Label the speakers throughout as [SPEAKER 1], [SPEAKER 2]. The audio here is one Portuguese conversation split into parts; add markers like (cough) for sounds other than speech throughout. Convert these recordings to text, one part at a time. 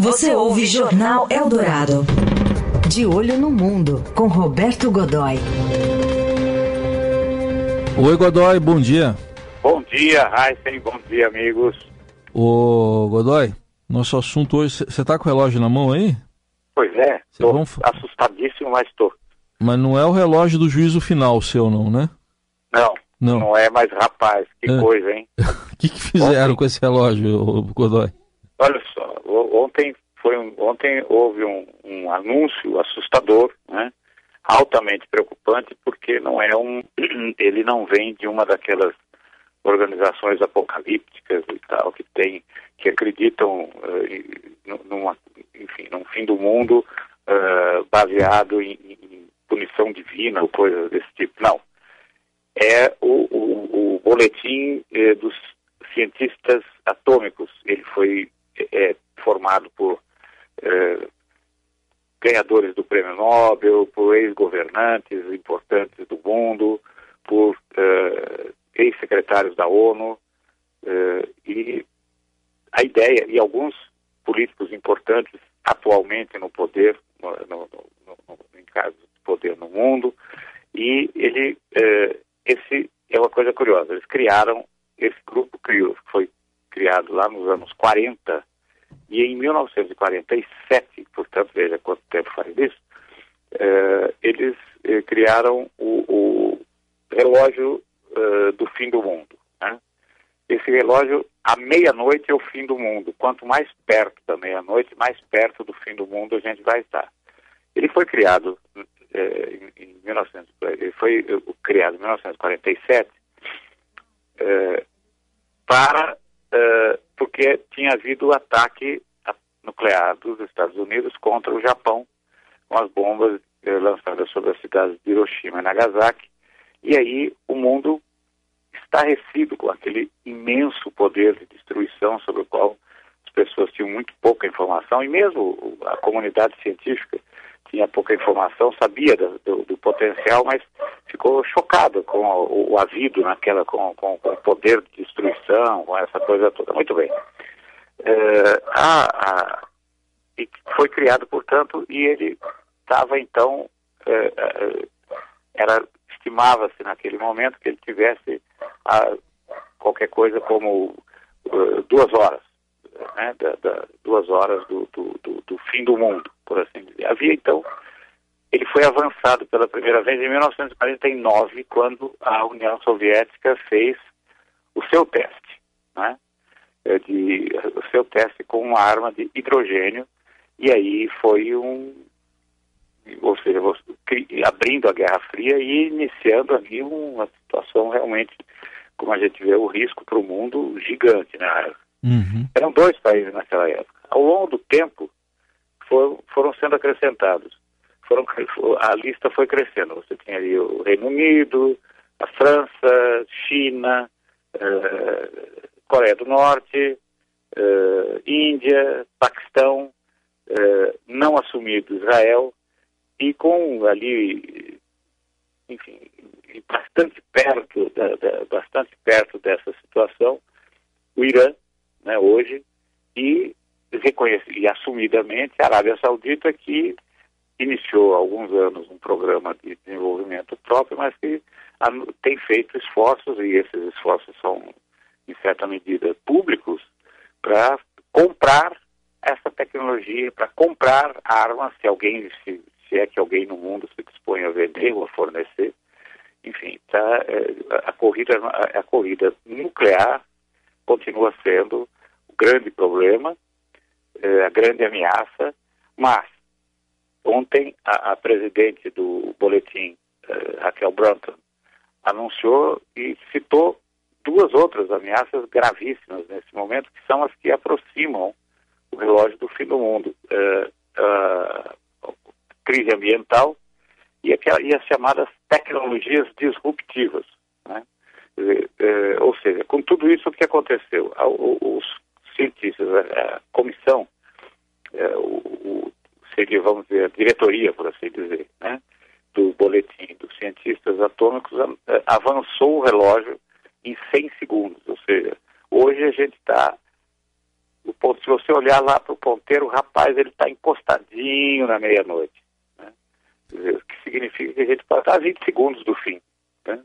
[SPEAKER 1] Você ouve Jornal Eldorado. De olho no mundo, com Roberto Godoy.
[SPEAKER 2] Oi, Godoy, bom dia.
[SPEAKER 3] Bom dia, Heisen, bom dia, amigos.
[SPEAKER 2] Ô, Godoy, nosso assunto hoje, você tá com o relógio na mão aí?
[SPEAKER 3] Pois é,
[SPEAKER 2] Cê
[SPEAKER 3] tô
[SPEAKER 2] vão-
[SPEAKER 3] assustadíssimo, mas tô.
[SPEAKER 2] Mas não é o relógio do juízo final seu, não, né?
[SPEAKER 3] Não,
[SPEAKER 2] Não.
[SPEAKER 3] não, é, mas rapaz, que
[SPEAKER 2] É.
[SPEAKER 3] coisa, hein? (laughs)
[SPEAKER 2] O que, que fizeram com esse relógio, Godoy?
[SPEAKER 3] Olha só, o- ontem, foi um- ontem houve um, um anúncio assustador, né? altamente preocupante, porque não é um, (clears throat) ele não vem de uma daquelas organizações apocalípticas e tal que tem, que acreditam eh, em- nu- numa, enfim, num fim do mundo eh, baseado em, em punição divina ou coisas desse tipo. Não. É o, o- o boletim eh, dos cientistas atômicos. Ele foi eh, formado por eh, ganhadores do Prêmio Nobel, por ex-governantes importantes do mundo, por eh, ex-secretários da ONU, eh, e a ideia, e alguns políticos importantes atualmente no poder, no, no, no, em caso de poder no mundo, e ele, eh, esse é uma coisa curiosa, eles criaram, esse grupo criou, foi criado lá nos anos 40, e em 1947, portanto, veja quanto tempo faz isso, eh, eles eh, criaram o, o relógio eh, do fim do mundo. Né? Esse relógio, à meia-noite é o fim do mundo. Quanto mais perto da meia-noite, mais perto do fim do mundo a gente vai estar. Ele foi criado eh, em, em 1900, ele foi eh, criado em 1947 eh, para porque tinha havido ataque a- nuclear dos Estados Unidos contra o Japão com as bombas eh, lançadas sobre as cidades de Hiroshima e Nagasaki. E aí o mundo estarrecido com aquele imenso poder de destruição sobre o qual as pessoas tinham muito pouca informação e mesmo o- a comunidade científica tinha pouca informação, sabia do, do- do potencial, mas ficou chocado com o, o havido naquela, com, com, com o poder de destruição, com essa coisa toda. Muito bem. Eh, a- a- e foi criado, portanto, e ele estava então, eh, eh, era estimava-se naquele momento que ele tivesse ah, qualquer coisa como eh, duas horas, né, da, da- duas horas do, do, do- do fim do mundo, por assim. Havia então, ele foi avançado pela primeira vez em 1949, quando a União Soviética fez o seu teste, né, eh, de, o seu teste com uma arma de hidrogênio, e aí foi um, ou seja, abrindo a Guerra Fria e iniciando ali uma situação realmente, como a gente vê, o risco para o mundo gigante, né?
[SPEAKER 2] Uhum.
[SPEAKER 3] Eram dois países naquela época. Ao longo do tempo, foram, foram sendo acrescentados. Foram, a lista foi crescendo. Você tinha ali o Reino Unido, a França, China, eh, Coreia do Norte, eh, Índia, Paquistão, eh, não assumido Israel, e com ali, enfim, bastante perto, da, da- bastante perto dessa situação, o Irã, né, hoje, e reconhece, e assumidamente a Arábia Saudita que iniciou há alguns anos um programa de desenvolvimento próprio, mas que tem feito esforços, e esses esforços são, em certa medida, públicos, para comprar essa tecnologia, para comprar armas, se alguém, se, se é que alguém no mundo se dispõe a vender ou a fornecer. Enfim, tá, é, a, corrida, a corrida nuclear continua sendo o grande problema, é, a grande ameaça, mas ontem a, a presidente do boletim, eh, Raquel Brunton, anunciou e citou duas outras ameaças gravíssimas nesse momento, que são as que aproximam o relógio do fim do mundo. Eh, a crise ambiental e, e as chamadas tecnologias disruptivas. Né? Eh, ou seja, com tudo isso, o que aconteceu? A- o- Os cientistas, a, a comissão, eh, o, o- seria, vamos dizer, a diretoria, por assim dizer, né? do boletim dos cientistas atômicos avançou o relógio em 100 segundos. Ou seja, hoje a gente está. se você olhar lá para o ponteiro, o rapaz ele está encostadinho na meia-noite. Né? O que significa que a gente estar a 20 segundos do fim. Né?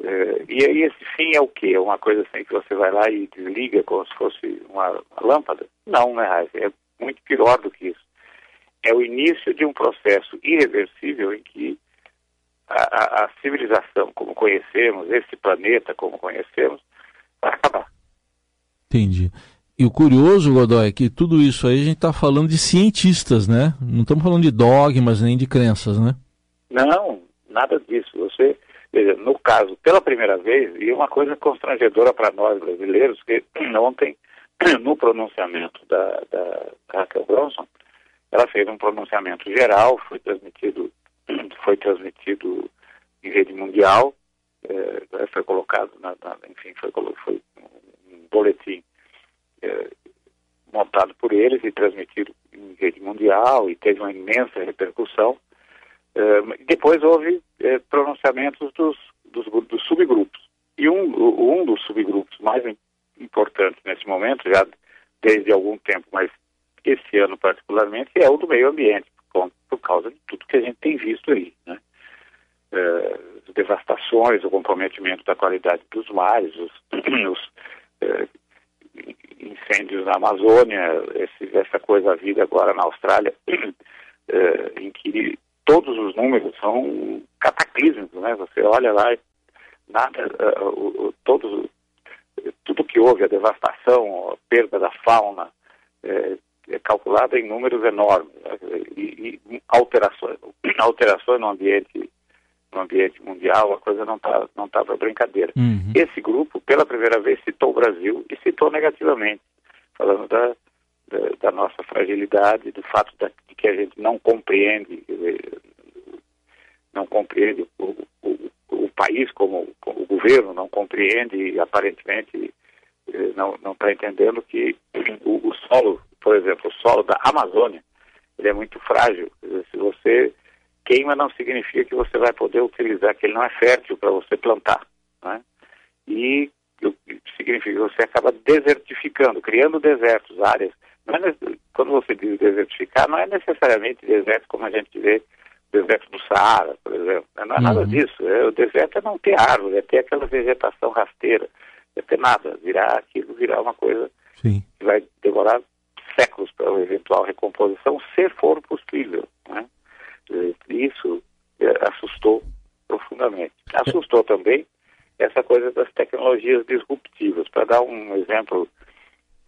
[SPEAKER 3] É, e aí esse fim é o quê? É uma coisa assim que você vai lá e desliga como se fosse uma, uma lâmpada? Não, né, Raiz? É muito pior do que isso. É o início de um processo irreversível em que a, a, a civilização como conhecemos, esse planeta como conhecemos, vai acabar.
[SPEAKER 2] Entendi. E o curioso, Godoy, é que tudo isso aí a gente está falando de cientistas, né? Não estamos falando de dogmas nem de crenças, né?
[SPEAKER 3] Não, nada disso. Você, veja, no caso, pela primeira vez, e uma coisa constrangedora para nós brasileiros, que (clears throat) ontem, (clears throat) no pronunciamento da, da Raquel Bronson, ela fez um pronunciamento geral, foi transmitido, (clears throat) foi transmitido em rede mundial, é, foi colocado, na, na, enfim, foi, foi um boletim é, montado por eles e transmitido em rede mundial e teve uma imensa repercussão. É, depois houve é, pronunciamentos dos, dos, dos, subgrupos. E um, um dos subgrupos mais importantes nesse momento, já desde algum tempo, mas esse ano particularmente, é o do meio ambiente, por, por causa de tudo que a gente tem visto aí. Né? É, devastações, o comprometimento da qualidade dos mares, os, (clears throat) os é, incêndios na Amazônia, esse, essa coisa vida agora na Austrália, (clears throat) em que todos os números são cataclísmicos, né? Você olha lá, nada, uh, uh, todos, tudo que houve, a devastação, a perda da fauna, é, é calculada em números enormes né? e, e, alterações, (clears throat) alterações no ambiente no ambiente mundial, a coisa não está não tá para brincadeira. Uhum. Esse grupo, pela primeira vez, citou o Brasil e citou negativamente, falando da, da, da nossa fragilidade, do fato da, de que a gente não compreende, não compreende o, o, o país como, o governo não compreende aparentemente eh, não está entendendo que (clears throat) o, o solo, por exemplo, o solo da Amazônia, ele é muito frágil. Se você queima não significa que você vai poder utilizar, que ele não é fértil para você plantar. Né? E significa que você acaba desertificando, criando desertos, áreas. É, quando você diz desertificar, não é necessariamente deserto como a gente vê deserto do Saara, por exemplo. Não é nada uhum. disso. É, o deserto é não ter árvore, é ter aquela vegetação rasteira, é ter nada. Virar aquilo, virar uma coisa Sim. que vai demorar séculos para a eventual recomposição, se for possível. Né? Isso é, assustou profundamente. Assustou também essa coisa das tecnologias disruptivas. Para dar um exemplo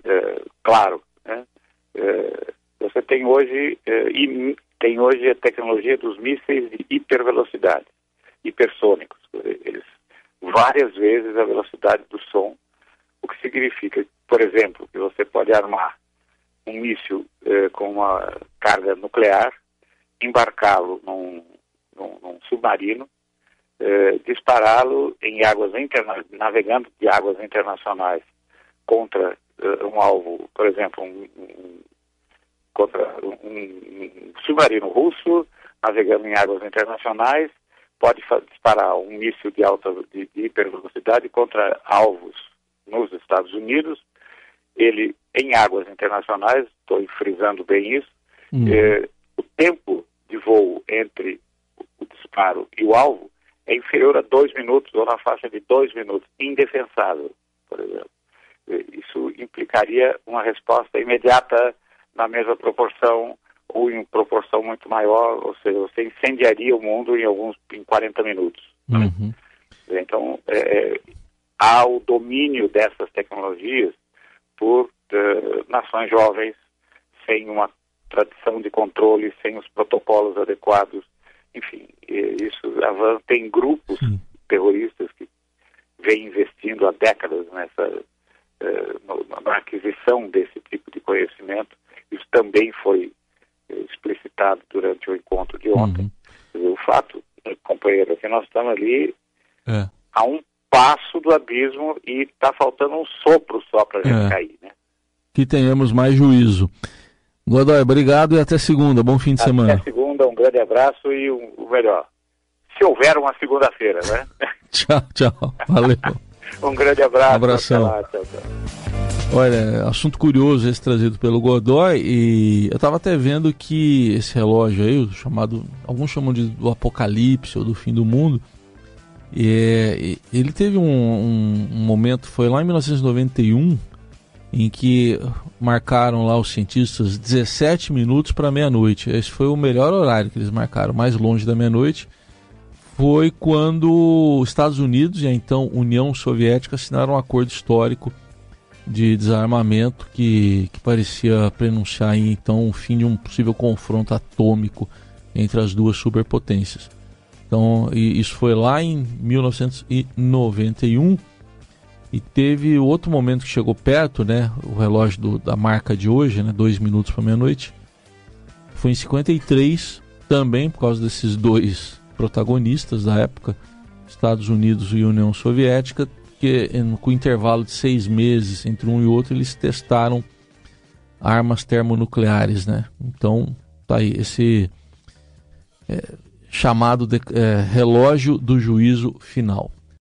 [SPEAKER 3] é, claro, né? é, você tem hoje, é, tem hoje a tecnologia dos mísseis de hipervelocidade, hipersônicos. Eles várias vezes a velocidade do som, o que significa, por exemplo, que você pode armar um míssil é, com uma carga nuclear embarcá-lo num, num, num, submarino, eh, dispará-lo em águas interna navegando de águas internacionais contra eh, um alvo, por exemplo, um, um contra um, submarino russo navegando em águas internacionais, pode disparar um míssil de alta de, de hipervelocidade contra alvos nos Estados Unidos. Ele em águas internacionais, estou frisando bem isso, uhum. eh, o tempo de voo entre o disparo e o alvo é inferior a dois minutos ou na faixa de dois minutos, indefensável, por exemplo. Isso implicaria uma resposta imediata na mesma proporção ou em proporção muito maior, ou seja, você incendiaria o mundo em alguns em 40 minutos. Uhum. Então, é, é, há o domínio dessas tecnologias por uh, nações jovens sem uma tradição de controle, sem os protocolos adequados. Enfim, isso avança. Tem grupos Sim. terroristas que vêm investindo há décadas nessa na aquisição desse tipo de conhecimento. Isso também foi uh, explicitado durante o encontro de ontem. Uhum. o fato, companheiro, é que nós estamos ali é. a um passo do abismo e está faltando um sopro só para a gente é. cair, né?
[SPEAKER 2] Que tenhamos mais juízo. Godoy, obrigado e até segunda. Bom fim de
[SPEAKER 3] até
[SPEAKER 2] semana.
[SPEAKER 3] Até segunda, um grande abraço e um, o melhor. Se houver uma segunda-feira, né? (laughs)
[SPEAKER 2] tchau, tchau. Valeu. (laughs)
[SPEAKER 3] um grande abraço. Um
[SPEAKER 2] abração. Lá, tchau, tchau. Olha, assunto curioso esse trazido pelo Godoy e eu estava até vendo que esse relógio aí, chamado, alguns chamam de do apocalipse ou do fim do mundo, e, ele teve um, um, um momento, foi lá em 1991, em que marcaram lá os cientistas 17 minutos para meia-noite. Esse foi o melhor horário que eles marcaram, mais longe da meia-noite. Foi quando os Estados Unidos e a então União Soviética assinaram um acordo histórico de desarmamento que, que parecia prenunciar então o fim de um possível confronto atômico entre as duas superpotências. Então, isso foi lá em 1991 e teve outro momento que chegou perto, né? O relógio do, da marca de hoje, né? Dois minutos para meia-noite. Foi em 53, também por causa desses dois protagonistas da época, Estados Unidos e União Soviética, que com intervalo de seis meses entre um e outro eles testaram armas termonucleares, né? Então, tá aí esse é, chamado de, é, relógio do juízo final.